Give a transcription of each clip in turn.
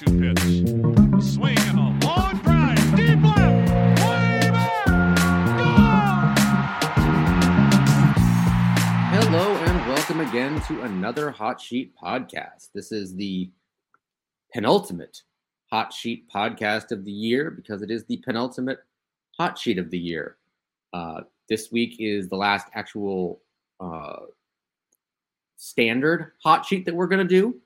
2 2 pitch. Swing and a long drive. Deep left. Way back. Hello and welcome again to another Hot Sheet podcast. This is the penultimate Hot Sheet podcast of the year because it is the penultimate Hot Sheet of the year. Uh, this week is the last actual uh, standard Hot Sheet that we're going to do.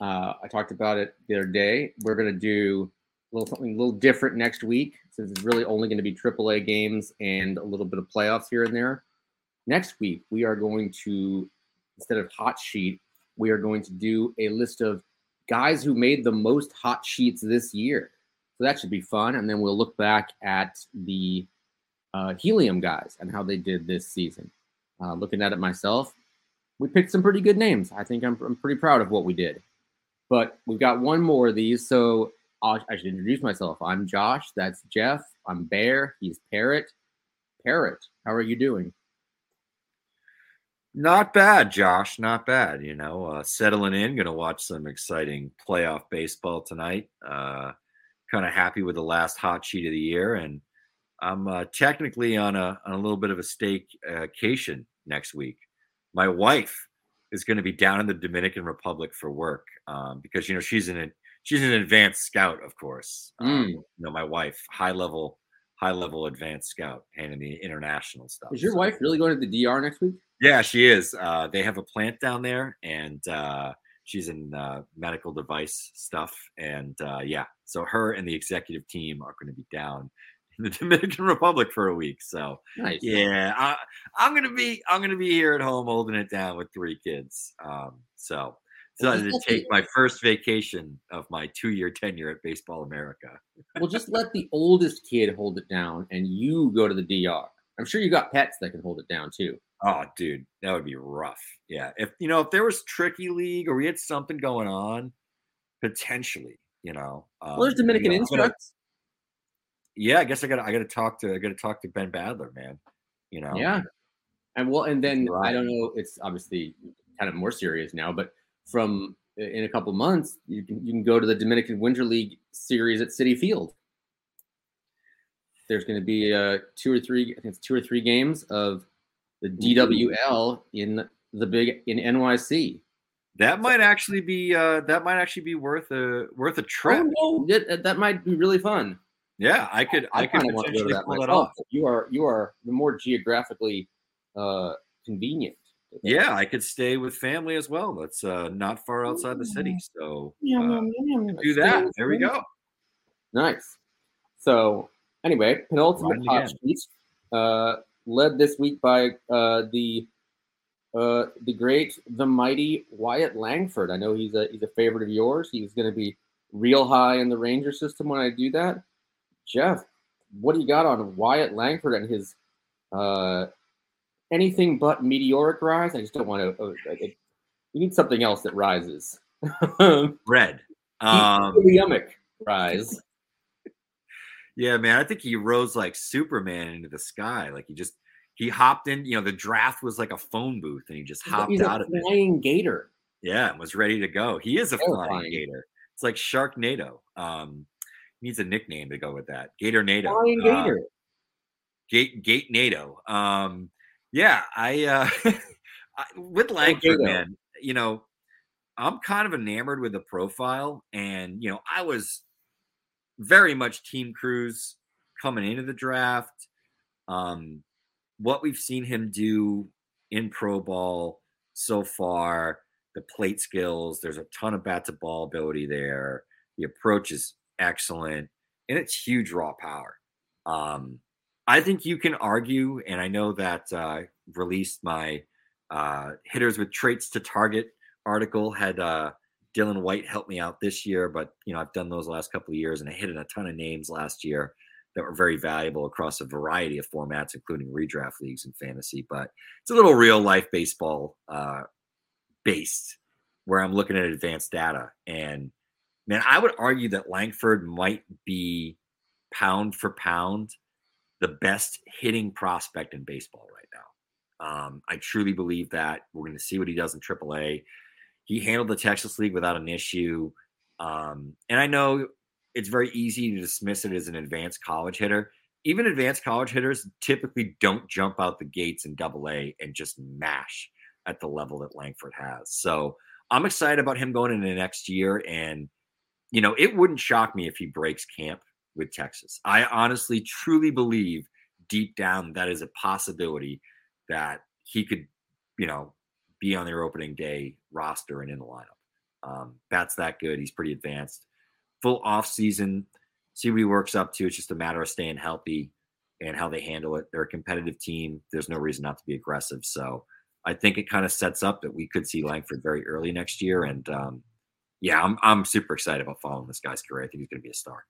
Uh, I talked about it the other day. We're going to do a little something a little different next week since it's really only going to be AAA games and a little bit of playoffs here and there. Next week, we are going to, instead of hot sheet, we are going to do a list of guys who made the most hot sheets this year. So that should be fun. And then we'll look back at the uh, helium guys and how they did this season. Uh, looking at it myself, we picked some pretty good names. I think I'm, I'm pretty proud of what we did. But we've got one more of these. So I'll, I should introduce myself. I'm Josh. That's Geoff. I'm Bear. He's Parrot. Parrot, how are you doing? Not bad, Josh. Not bad. You know, uh, settling in. Going to watch some exciting playoff baseball tonight. Uh, kind of happy with the last hot sheet of the year, and I'm uh, technically on a on a little bit of a staycation next week. My wife is going to be down in the Dominican Republic for work um, because you know she's an she's an advanced scout, of course. Um, Mm. You know, my wife, high level high level advanced scout, handling the international stuff. Is your So- wife really going to the DR next week? yeah, she is. Uh, they have a plant down there, and uh, she's in uh, medical device stuff. And uh, yeah, so her and the executive team are going to be down the Dominican Republic for a week. So Nice. yeah, I, I'm gonna be I'm gonna be here at home holding it down with three kids. Um, so decided to take my first vacation of my two year tenure at Baseball America. Well, just let the oldest kid hold it down, and you go to the DR. I'm sure you got pets that can hold it down too. Oh, dude, that would be rough. Yeah, if you know if there was tricky league or we had something going on, potentially, you know. Well, there's um, Dominican you know, instructs. Yeah, I guess I got to I got to talk to I got to talk to Ben Badler, man. You know. Yeah. And well, and then I don't know. It's obviously kind of more serious now, but from in a couple months, you can you can go to the Dominican Winter League series at Citi Field. There's going to be uh, two or three, I think it's two or three games of the DWL in the big in NYC. That might actually be uh that might actually be worth a worth a trip. Oh, no, that, that might be really fun. Yeah, I could I, could kinda wanna potentially that pull that myself, off. You are you are the more geographically uh, convenient. Yeah, I could stay with family as well. That's uh not far outside the city. So Yeah, uh, yeah, do that. There we go. Nice. So anyway, penultimate Riding hot again. sheets, uh, led this week by uh, the uh, the great, the mighty Wyatt Langford. I know he's a he's a favorite of yours. He's going to be real high in the Ranger system when I do that. Geoff, what do you got on Wyatt Langford and his uh, anything but meteoric rise? I just don't want to. Uh, you need something else that rises. Red. Um Heliumic rise. Yeah, man. I think he rose like Superman into the sky. Like he just he hopped in. You know, the draft was like a phone booth, and he just hopped He's out of it. flying gator. Yeah, and was ready to go. He is a flying Terrifying. gator. It's like Sharknado. Um, needs a nickname to go with that. Gator Nado. Lion Uh, Gator. Gate Gate NATO. Um, yeah, I uh, I- with Langford, man. You know, I'm kind of enamored with the profile, and you know, I was very much Team Crews coming into the draft. Um, what we've seen him do in pro ball so far, the plate skills, there's a ton of bat to ball ability there. The approach is excellent, and it's huge raw power. Um, I think you can argue, and I know that uh, released my uh, hitters with traits to target article had uh, Dylan White help me out this year, but you know I've done those last couple of years, and I hit in a ton of names last year that were very valuable across a variety of formats, including redraft leagues and fantasy. But it's a little real life baseball uh, based, where I'm looking at advanced data, and man, I would argue that Langford might be pound for pound the best hitting prospect in baseball right now. Um, I truly believe that. We're going to see what he does in AAA. He handled the Texas League without an issue. Um, and I know it's very easy to dismiss it as an advanced college hitter. Even advanced college hitters typically don't jump out the gates in double A and just mash at the level that Langford has. So I'm excited about him going into next year. And, you know, it wouldn't shock me if he breaks camp with Texas. I honestly, truly believe deep down that is a possibility that he could, you know, be on their opening day roster and in the lineup. Um, that's that good. He's pretty advanced. Full off season, see what he works up to. It's just a matter of staying healthy and how they handle it. They're a competitive team. There's no reason not to be aggressive. So I think it kind of sets up that we could see Langford very early next year. And um, yeah, I'm I'm super excited about following this guy's career. I think he's going to be a star.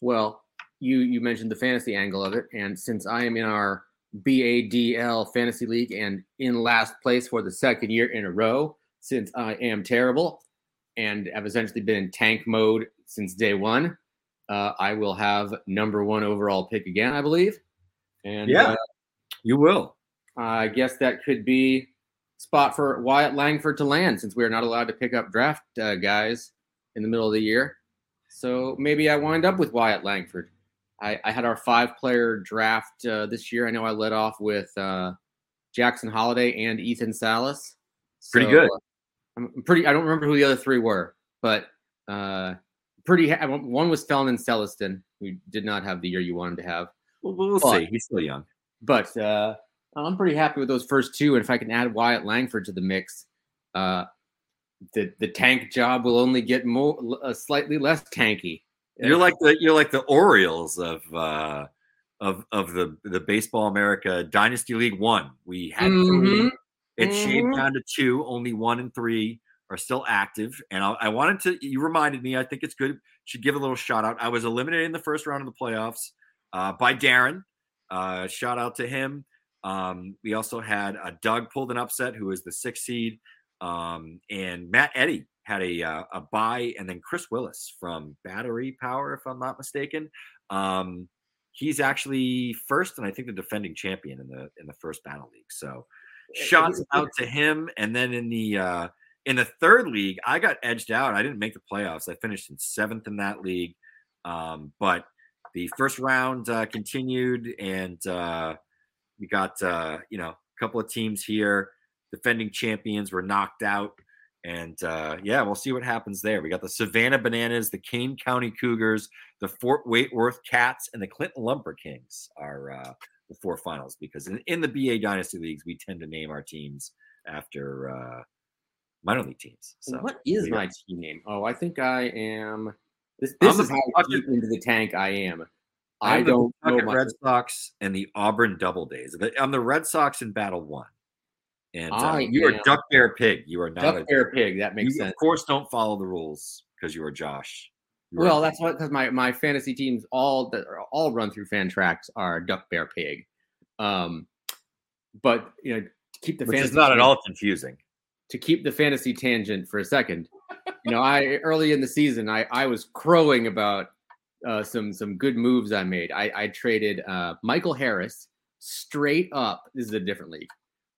Well, you you mentioned the fantasy angle of it, and since I am in our BADL fantasy league and in last place for the second year in a row, since I am terrible and have essentially been in tank mode since day one, uh, I will have number one overall pick again, I believe. And Yeah. uh, You will. I guess that could be spot for Wyatt Langford to land since we are not allowed to pick up draft uh, guys in the middle of the year. So maybe I wind up with Wyatt Langford. I, I had our five player draft uh, this year. I know I led off with uh, Jackson Holliday and Ethan Salas. Pretty good. uh, I'm pretty. I don't remember who the other three were, but uh, pretty. Ha- one was Felnin Celesten, who did not have the year you wanted to have We'll, we'll But- see. He's still young. but uh, I'm pretty happy with those first two. And if I can add Wyatt Langford to the mix, uh, the the tank job will only get more uh, slightly less tanky. You're like the you're like the Orioles of uh of of the the Baseball America Dynasty League One. We had three. Mhm. It's shaved Mhm. down to two. Only one and three are still active. And I, I wanted to. You reminded me. I think it's good. Should give a little shout out. I was eliminated in the first round of the playoffs uh, by Darren. Uh, shout out to him. Um, we also had uh, Doug pulled an upset, who is the sixth seed, um, and Matt Eddy had a uh, a buy, and then Chris Willis from Battery Power, if I'm not mistaken. Um, he's actually first, and I think the defending champion in the in the first BADL league. So shots out to him. And then in the uh in the third league, I got edged out. I didn't make the playoffs. I finished in seventh in that league. Um, but the first round uh, continued, and uh, we got uh, you know a couple of teams here. Defending champions were knocked out, and uh, yeah, we'll see what happens there. We got the Savannah Bananas, the Kane County Cougars, the Fort Waitworth Cats, and the Clinton Lumber Kings are uh, the four finals. Because in, in the BA Dynasty leagues, we tend to name our teams after uh, minor league teams. So what is my team name? Oh, I think I am. This, this is how deep into the tank I am. I I'm the don't know my, Red Sox and the Auburn Doubledays. I'm the Red Sox in BADL One, and uh, you are am- Duck Bear Pig. You are not. duck a, bear pig. That makes you, sense. Of course, don't follow the rules because you are Josh. You are- Well, that's what because my my fantasy teams all that are all run through Fantrax are duck bear pig. Um, but you know, to keep the which fantasy is not at all confusing. to keep the fantasy tangent for a second. You know, I early in the season, I I was crowing about uh, some some good moves I made. I I traded uh, Michael Harris straight up. This is a different league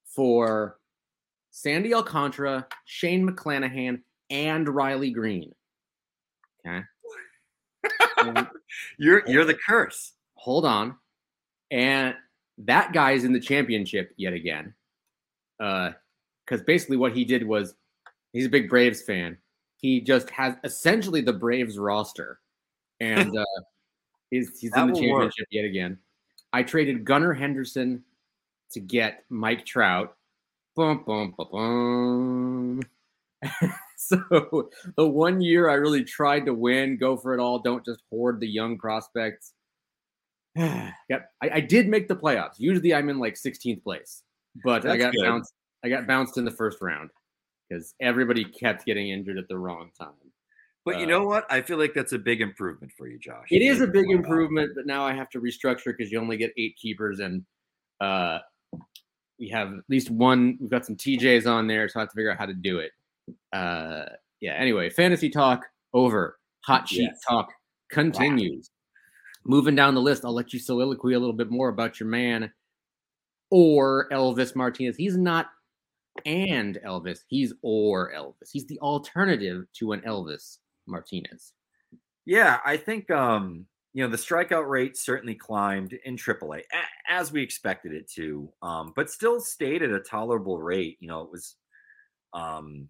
for Sandy Alcantara, Shane McClanahan, and Riley Greene. Okay. And You're you're the curse. hold on. And that guy is in the championship yet again. Uh because basically what he did was he's a big Braves fan. He just has essentially the Braves roster. And uh he's he's in the will work. championship yet again. I traded Gunnar Henderson to get Mike Trout. Bum, bum, bum, so the one year I really tried to win, go for it all. Don't just hoard the young prospects. Yep, I, I did make the playoffs. Usually I'm in like 16th place, but I got good. bounced. I got bounced in the first round because everybody kept getting injured at the wrong time. But you Uh, know what? I feel like that's a big improvement for you, Josh. It You is a big improvement, but now I have to restructure because you only get eight keepers, and uh, we have at least one. We've got some TJs on there, so I have to figure out how to do it. Uh, yeah. Anyway, fantasy talk over. Hot sheet Yes. talk continues. Moving down the list, I'll let you soliloquy a little bit more about your man Orelvis Martinez. He's not and Elvis. He's or Elvis. He's the alternative to an Elvis Martinez. Yeah, I think um, you know the strikeout rate certainly climbed in AAA a- as we expected it to, um, but still stayed at a tolerable rate. You know, it was um,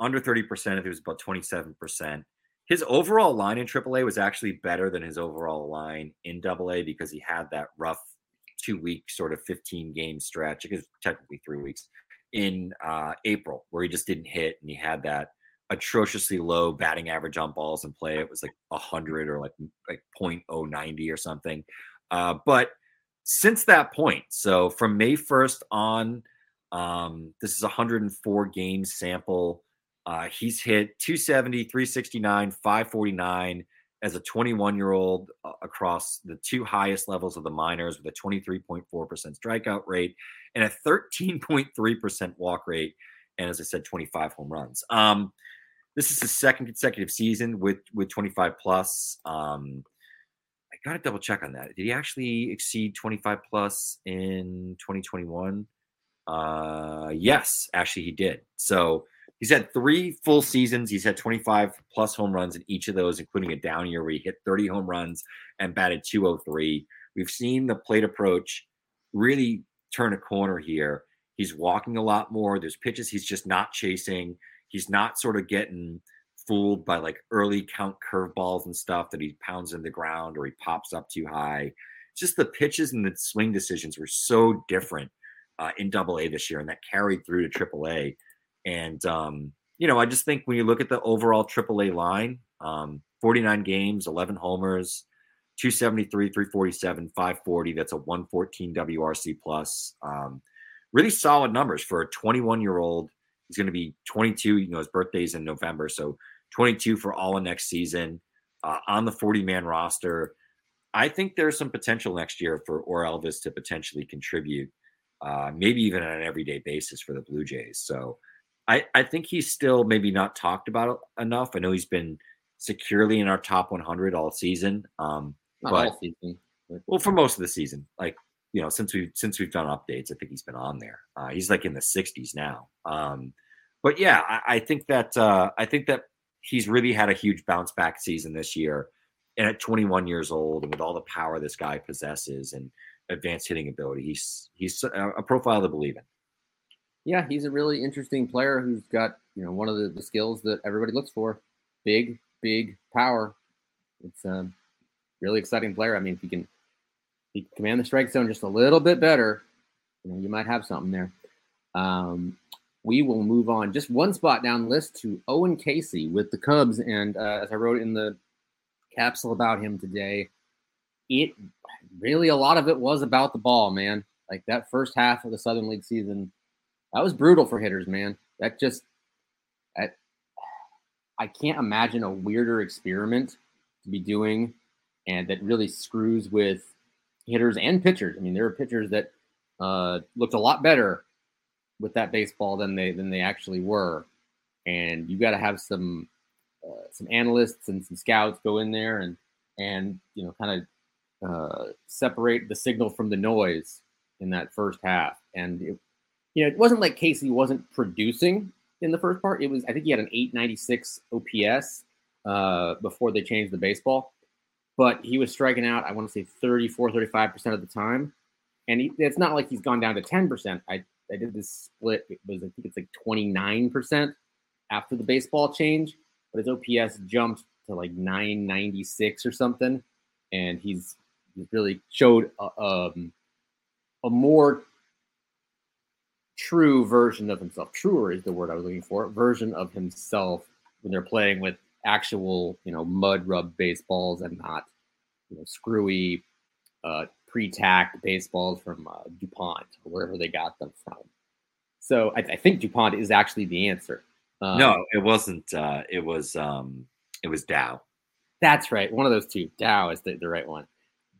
under thirty percent. It was about twenty seven percent. His overall line in AAA was actually better than his overall line in AA because he had that rough two week sort of fifteen game stretch. It was technically three weeks in uh, April where he just didn't hit and he had that atrociously low batting average on balls in play. It was like 100 or like like 0.090 or something. Uh, but since that point, so from May 1st on, um, this is a 104 game sample. Uh, he's hit 270, 369, 549 as a 21 year old uh, across the two highest levels of the minors with a 23.4% strikeout rate and a 13.3% walk rate. And as I said, 25 home runs. Um, this is the second consecutive season with with 25 plus. Um, I got to double check on that. Did he actually exceed 25 plus in 2021? Uh, yes, actually he did. So he's had three full seasons. He's had 25 plus home runs in each of those, including a down year where he hit 30 home runs and batted 203. We've seen the plate approach really turn a corner here. He's walking a lot more. There's pitches he's just not chasing. He's not sort of getting fooled by like early count curveballs and stuff that he pounds in the ground or he pops up too high. Just the pitches and the swing decisions were so different uh, in Double A this year, and that carried through to Triple A. And um, you know, I just think when you look at the overall Triple A line, um, 49 games, 11 homers, 273, 347, 540. That's a 114 WRC plus. Um, really solid numbers for a 21 year old. He's going to be 22. You know, his birthday's in November, so 22 for all of next season uh, on the 40 man roster. I think there's some potential next year for Orelvis to potentially contribute, uh, maybe even on an everyday basis for the Blue Jays. So I, I think he's still maybe not talked about enough. I know he's been securely in our top 100 all season. Um, Not but all season. well, for most of the season, like you know, since we've since we've done updates, I think he's been on there. Uh, he's like in the 60s now. Um, but yeah, I, I think that uh, I think that he's really had a huge bounce back season this year, and at 21 years old, and with all the power this guy possesses and advanced hitting ability, he's he's a, profile to believe in. Yeah, he's a really interesting player who's got you know one of the, the skills that everybody looks for: big, big power. It's a really exciting player. I mean, if he can, can command the strike zone just a little bit better, you know, you might have something there. Um, we will move on just one spot down list to Owen Caissie with the Cubs, and uh, as I wrote in the capsule about him today, it really a lot of it was about the ball, man. Like that first half of the Southern League season that was brutal for hitters, man. That just that I can't imagine a weirder experiment to be doing and that really screws with hitters and pitchers. I mean, there are pitchers that uh, looked a lot better with that baseball than they than they actually were. And you got to have some uh, some analysts and some scouts go in there and and you know kind of uh, separate the signal from the noise in that first half. And it, you know, it wasn't like Caissie wasn't producing in the first part. It was, I think he had an 896 OPS, uh, before they changed the baseball. But he was striking out, I want to say 34, 35% of the time. And he, it's not like he's gone down to 10%. I, I did this split. It was, I think it's like 29% after the baseball change. But his OPS jumped to like 996 or something. And he's, he's really showed a, um, a more true version of himself. Truer is the word I was looking for. Version of himself when they're playing with actual, you know, mud rub baseballs and not, you know, screwy, uh, pre-tacked baseballs from uh, Dupont or wherever they got them from. So I, I think Dupont is actually the answer. Um, no, it wasn't. Uh, it was. Um, it was Dow. That's right. One of those two. Dow is the, the right one.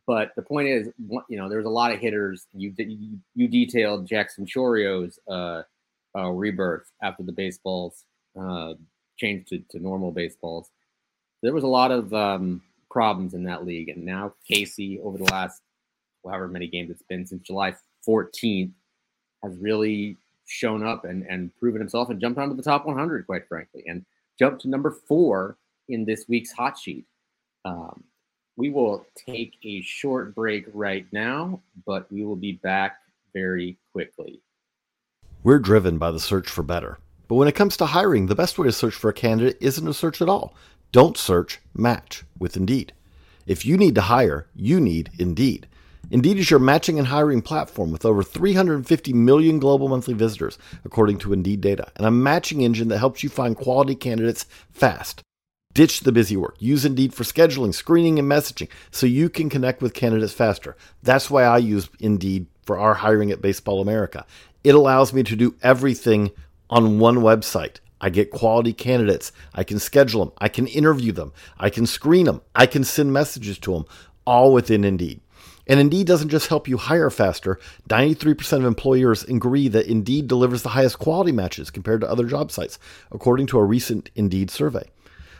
But the point is, you know, there's a lot of hitters. You you, you detailed Jackson Chourio's uh, uh, rebirth after the baseballs uh, changed to, to normal baseballs. There was a lot of um, problems in that league, and now Caissie, over the last however many games it's been since July 14th, has really shown up and, and proven himself and jumped onto the top 100, quite frankly, and jumped to number four in this week's hot sheet. Um, we will take a short break right now, but we will be back very quickly. We're driven by the search for better. But when it comes to hiring, the best way to search for a candidate isn't to search at all. Don't search, match with Indeed. If you need to hire, you need Indeed. Indeed is your matching and hiring platform with over 350 million global monthly visitors, according to Indeed data, and a matching engine that helps you find quality candidates fast. Ditch the busy work. Use Indeed for scheduling, screening, and messaging so you can connect with candidates faster. That's why I use Indeed for our hiring at Baseball America. It allows me to do everything on one website. I get quality candidates. I can schedule them. I can interview them. I can screen them. I can send messages to them, all within Indeed. And Indeed doesn't just help you hire faster. 93% of employers agree that Indeed delivers the highest quality matches compared to other job sites, according to a recent Indeed survey.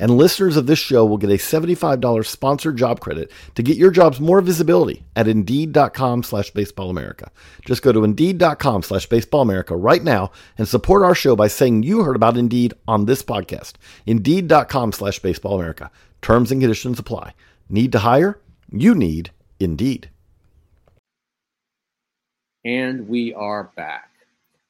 And listeners of this show will get a $75 sponsored job credit to get your jobs more visibility at Indeed.com slash BaseballAmerica. Just go to Indeed.com slash BaseballAmerica right now and support our show by saying you heard about Indeed on this podcast. Indeed.com slash BaseballAmerica. Terms and conditions apply. Need to hire? You need Indeed. And we are back.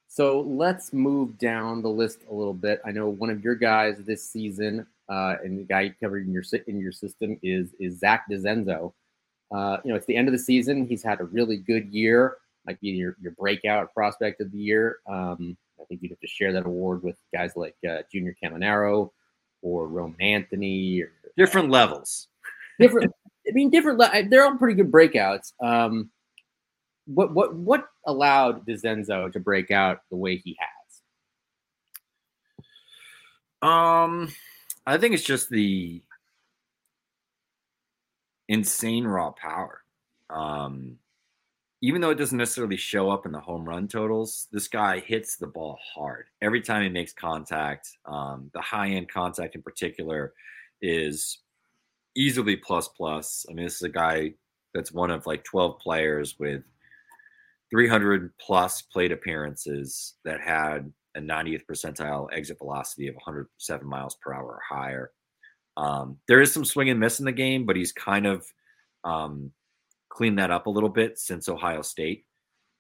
So let's move down the list a little bit. I know one of your guys this season uh, and the guy covered in your in your system is is Zach DeZenzo. Uh, you know, it's the end of the season. He's had a really good year. Might be your, your breakout prospect of the year. Um, I think you'd have to share that award with guys like uh, Junior Caminero or Roman Anthony. Or, different levels. Different. I mean, different. They're all pretty good breakouts. Um, what what what allowed DeZenzo to break out the way he has? Um, I think it's just the insane raw power. Um, even though it doesn't necessarily show up in the home run totals, this guy hits the ball hard every time he makes contact. Um, the high end contact in particular is easily plus plus. I mean, this is a guy that's one of like 12 players with 300 plus plate appearances that had a 90th percentile exit velocity of 107 miles per hour or higher. Um, there is some swing and miss in the game, but he's kind of um, cleaned that up a little bit since Ohio State.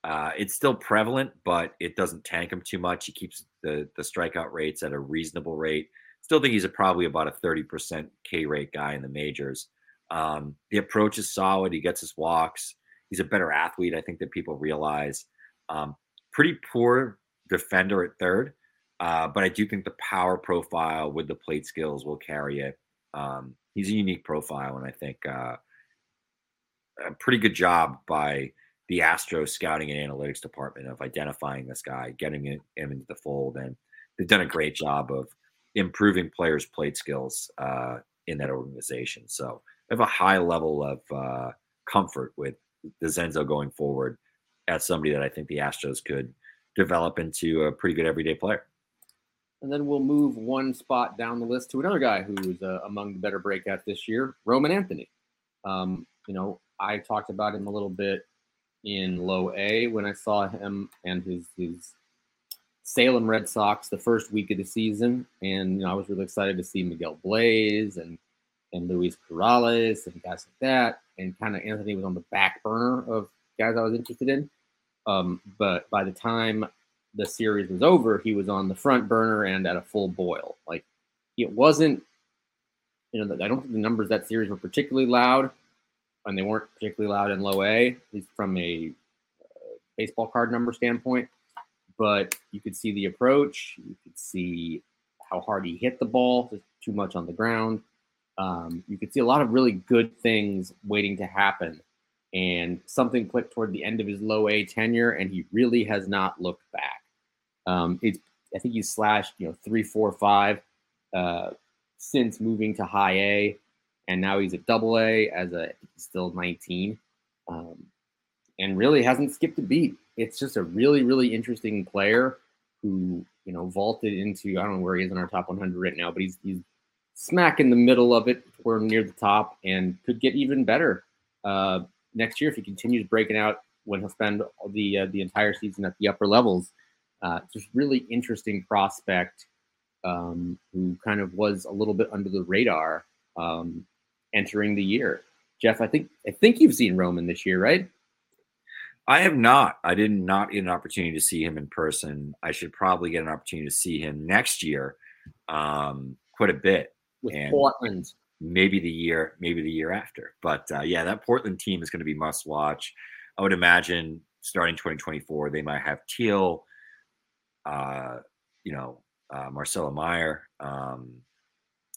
Uh, it's still prevalent, but it doesn't tank him too much. He keeps the the strikeout rates at a reasonable rate. Still think he's a, probably about a 30% K rate guy in the majors. Um, the approach is solid. He gets his walks. He's a better athlete, I think, that people realize. Um, pretty poor defender at third. Uh, but I do think the power profile with the plate skills will carry it. Um, he's a unique profile, and I think uh, a pretty good job by the Astros scouting and analytics department of identifying this guy, getting him into the fold, and they've done a great job of improving players' plate skills uh, in that organization. So I have a high level of uh, comfort with DeZenzo going forward as somebody that I think the Astros could develop into a pretty good everyday player. And then we'll move one spot down the list to another guy who's uh, among the better breakouts this year, Roman Anthony. Um, you know, I talked about him a little bit in low A when I saw him and his his Salem Red Sox the first week of the season, and you know I was really excited to see Miguel Bleis and and Luis Corrales and guys like that, and kind of Anthony was on the back burner of guys I was interested in. Um, but by the time the series was over, he was on the front burner and at a full boil. Like it wasn't, you know, I don't think the numbers that series were particularly loud, and they weren't particularly loud in low A, at least from a uh, baseball card number standpoint. But you could see the approach, you could see how hard he hit the ball, too much on the ground. Um, you could see a lot of really good things waiting to happen. And something clicked toward the end of his low A tenure, and he really has not looked back. Um, it's I think he's slashed you know three, four, five uh, since moving to high A, and now he's at double A as a still 19, um, and really hasn't skipped a beat. It's just a really, really interesting player who you know vaulted into I don't know where he is in our top 100 right now, but he's he's smack in the middle of it, or near the top, and could get even better uh, next year if he continues breaking out when he'll spend the uh, the entire season at the upper levels. Uh, just really interesting prospect um, who kind of was a little bit under the radar um, entering the year. Geoff, I think I think you've seen Roman this year, right? I have not. I did not get an opportunity to see him in person. I should probably get an opportunity to see him next year, um, quite a bit. With And- Portland, maybe the year, maybe the year after. But uh, yeah, that Portland team is going to be must watch. I would imagine starting 2024, they might have Teel, uh, you know, uh, Marcelo Meyer, um,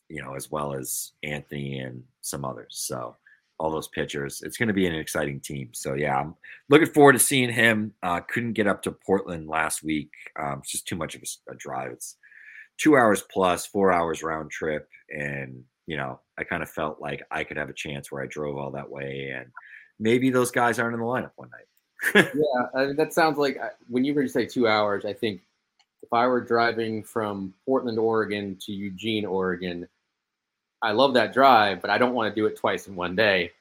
you know, as well as Anthony and some others. So all those pitchers, it's going to be an exciting team. So yeah, I'm looking forward to seeing him. Uh, couldn't get up to Portland last week. Um, it's just too much of a drive. It's two hours plus, four hours round trip, and you know, I kind of felt like I could have a chance where I drove all that way, and maybe those guys aren't in the lineup one night. yeah, I mean, that sounds like uh, when you were to say two hours. I think if I were driving from Portland, Oregon to Eugene, Oregon, I love that drive, but I don't want to do it twice in one day.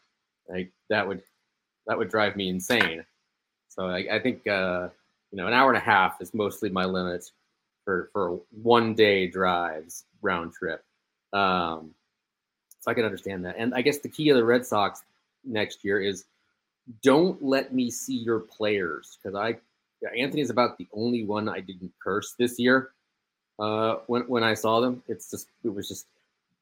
Like that would that would drive me insane. So I, I think uh, you know an hour and a half is mostly my limit for for one day drives round trip. Um, so I can understand that. And I guess the key of the Red Sox next year is don't let me see your players because I Anthony is about the only one I didn't curse this year. Uh, when when I saw them, it's just it was just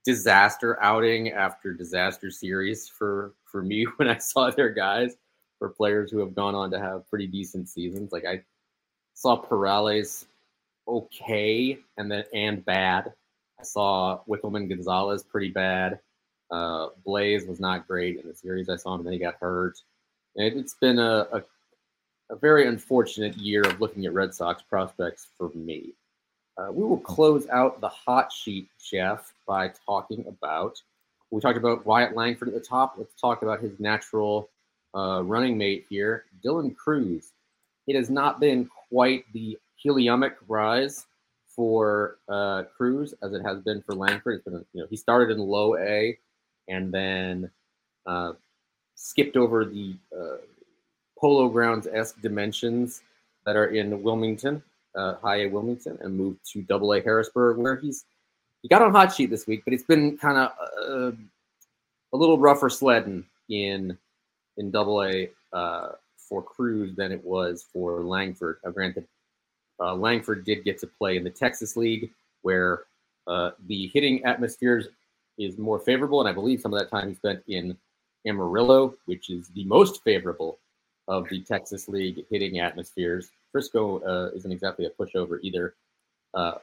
disaster outing after disaster series for for me when I saw their guys for players who have gone on to have pretty decent seasons. Like I saw Perales okay and then and bad. I saw Wikelman Gonzalez pretty bad. Uh, Bleis was not great in the series I saw him, and then he got hurt. And it's been a, a, a very unfortunate year of looking at Red Sox prospects for me. Uh, we will close out the hot sheet, Geoff, by talking about. We talked about Wyatt Langford at the top. Let's talk about his natural uh, running mate here, Dylan Crews. It has not been quite the heliumic rise for uh, Crews as it has been for Langford. Been, you know, he started in low A and then uh, skipped over the uh, polo grounds esque dimensions that are in Wilmington, uh, high A Wilmington, and moved to double A Harrisburg, where he's he got on hot sheet this week, but it's been kind of uh, a little rougher sledding in in double A uh, for Crews than it was for Langford. Now, granted, uh, Langford did get to play in the Texas League, where the hitting atmospheres is more favorable, and I believe some of that time he spent in Amarillo, which is the most favorable of the Texas League hitting atmospheres. Frisco uh, isn't exactly a pushover either, uh,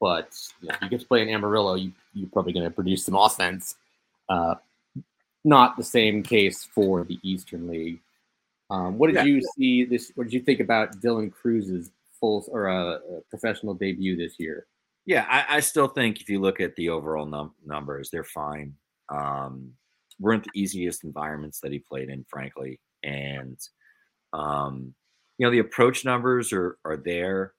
but you know, if you get to play in Amarillo, you, you're probably going to produce some offense. Uh, not the same case for the Eastern League. Um, what did Yeah. you see this? What did you think about Dylan Crews's full or uh, uh, professional debut this year? Yeah, I, I still think if you look at the overall num- numbers, they're fine. Um, weren't the easiest environments that he played in, frankly, and um, you know the approach numbers are are there.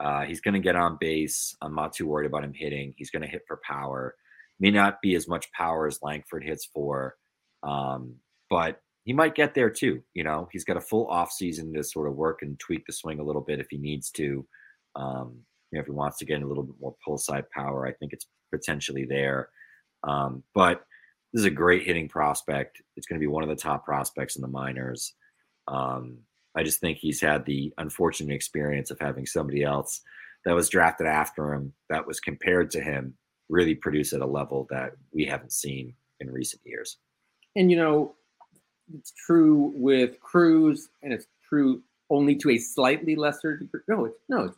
Uh, he's going to get on base. I'm not too worried about him hitting. He's going to hit for power. May not be as much power as Langford hits for, um, but he might get there too. You know, he's got a full off season to sort of work and tweak the swing a little bit if he needs to. Um, you know, if he wants to get a little bit more pull side power, I think it's potentially there. Um, but this is a great hitting prospect. It's going to be one of the top prospects in the minors. Um, I just think he's had the unfortunate experience of having somebody else that was drafted after him, that was compared to him, really produce at a level that we haven't seen in recent years. And you know, it's true with Crews, and it's true only to a slightly lesser degree. No, it's no, it's,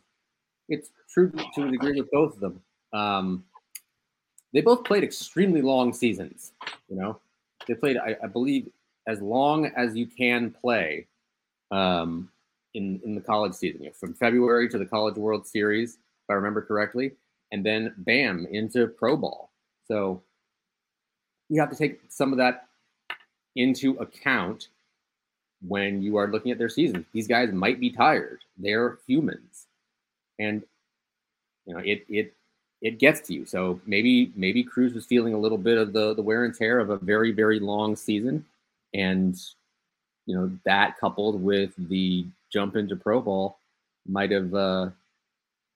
it's true to a degree with both of them. Um, they both played extremely long seasons. You know, they played, I, I believe, as long as you can play um, in in the college season, you know, from February to the College World Series, if I remember correctly, and then bam into pro ball. So you have to take some of that into account when you are looking at their season. These guys might be tired. They're humans, and you know it it it gets to you. So maybe maybe Crews was feeling a little bit of the the wear and tear of a very very long season, and you know that coupled with the jump into pro ball might have uh,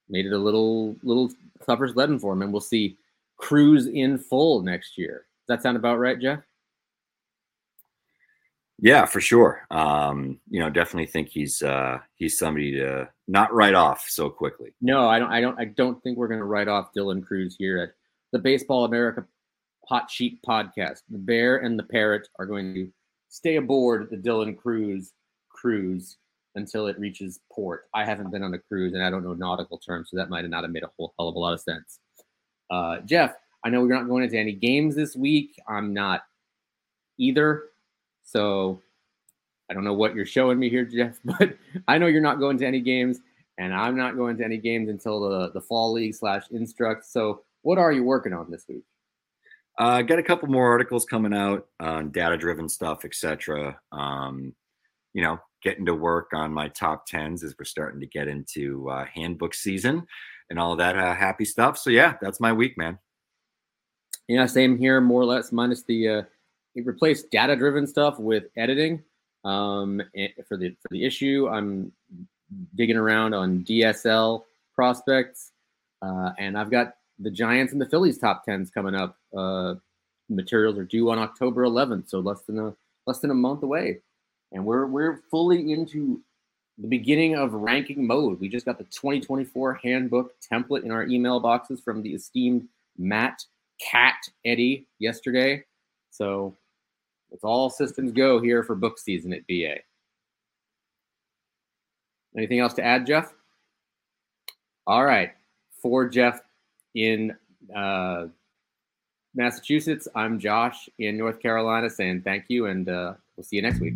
made it a little little tougher sledding for him. And we'll see Crews in full next year. Does that sound about right, Geoff? Yeah, for sure. Um, you know, definitely think he's uh, he's somebody to not write off so quickly. No, I don't. I don't. I don't think we're going to write off Dylan Crews here at the Baseball America Hot Sheet Podcast. The Bear and the Parrot are going to stay aboard the Dylan Crews cruise until it reaches port. I haven't been on a cruise and I don't know nautical terms, so that might not have made a whole hell of a lot of sense. Uh, Geoff, I know we're not going into any games this week. I'm not either. So I don't know what you're showing me here, Geoff, but I know you're not going to any games, and I'm not going to any games until the, the fall league slash instruct. So what are you working on this week? Uh, got a couple more articles coming out on data driven stuff, etc. Um, you know, getting to work on my top tens as we're starting to get into uh, handbook season and all that uh, happy stuff. So yeah, that's my week, man. Yeah, same here, more or less, minus the uh, it replaced data driven stuff with editing. Um, for the for the issue, I'm digging around on DSL prospects, uh, and I've got the Giants and the Phillies top tens coming up. Uh, materials are due on October 11th, so less than a less than a month away, and we're we're fully into the beginning of ranking mode. We just got the 2024 handbook template in our email boxes from the esteemed Matt Cat Eddy yesterday. So it's all systems go here for book season at BA. Anything else to add, Geoff? All right. For Geoff, in uh, Massachusetts. I'm Josh in North Carolina saying thank you, and uh, we'll see you next week.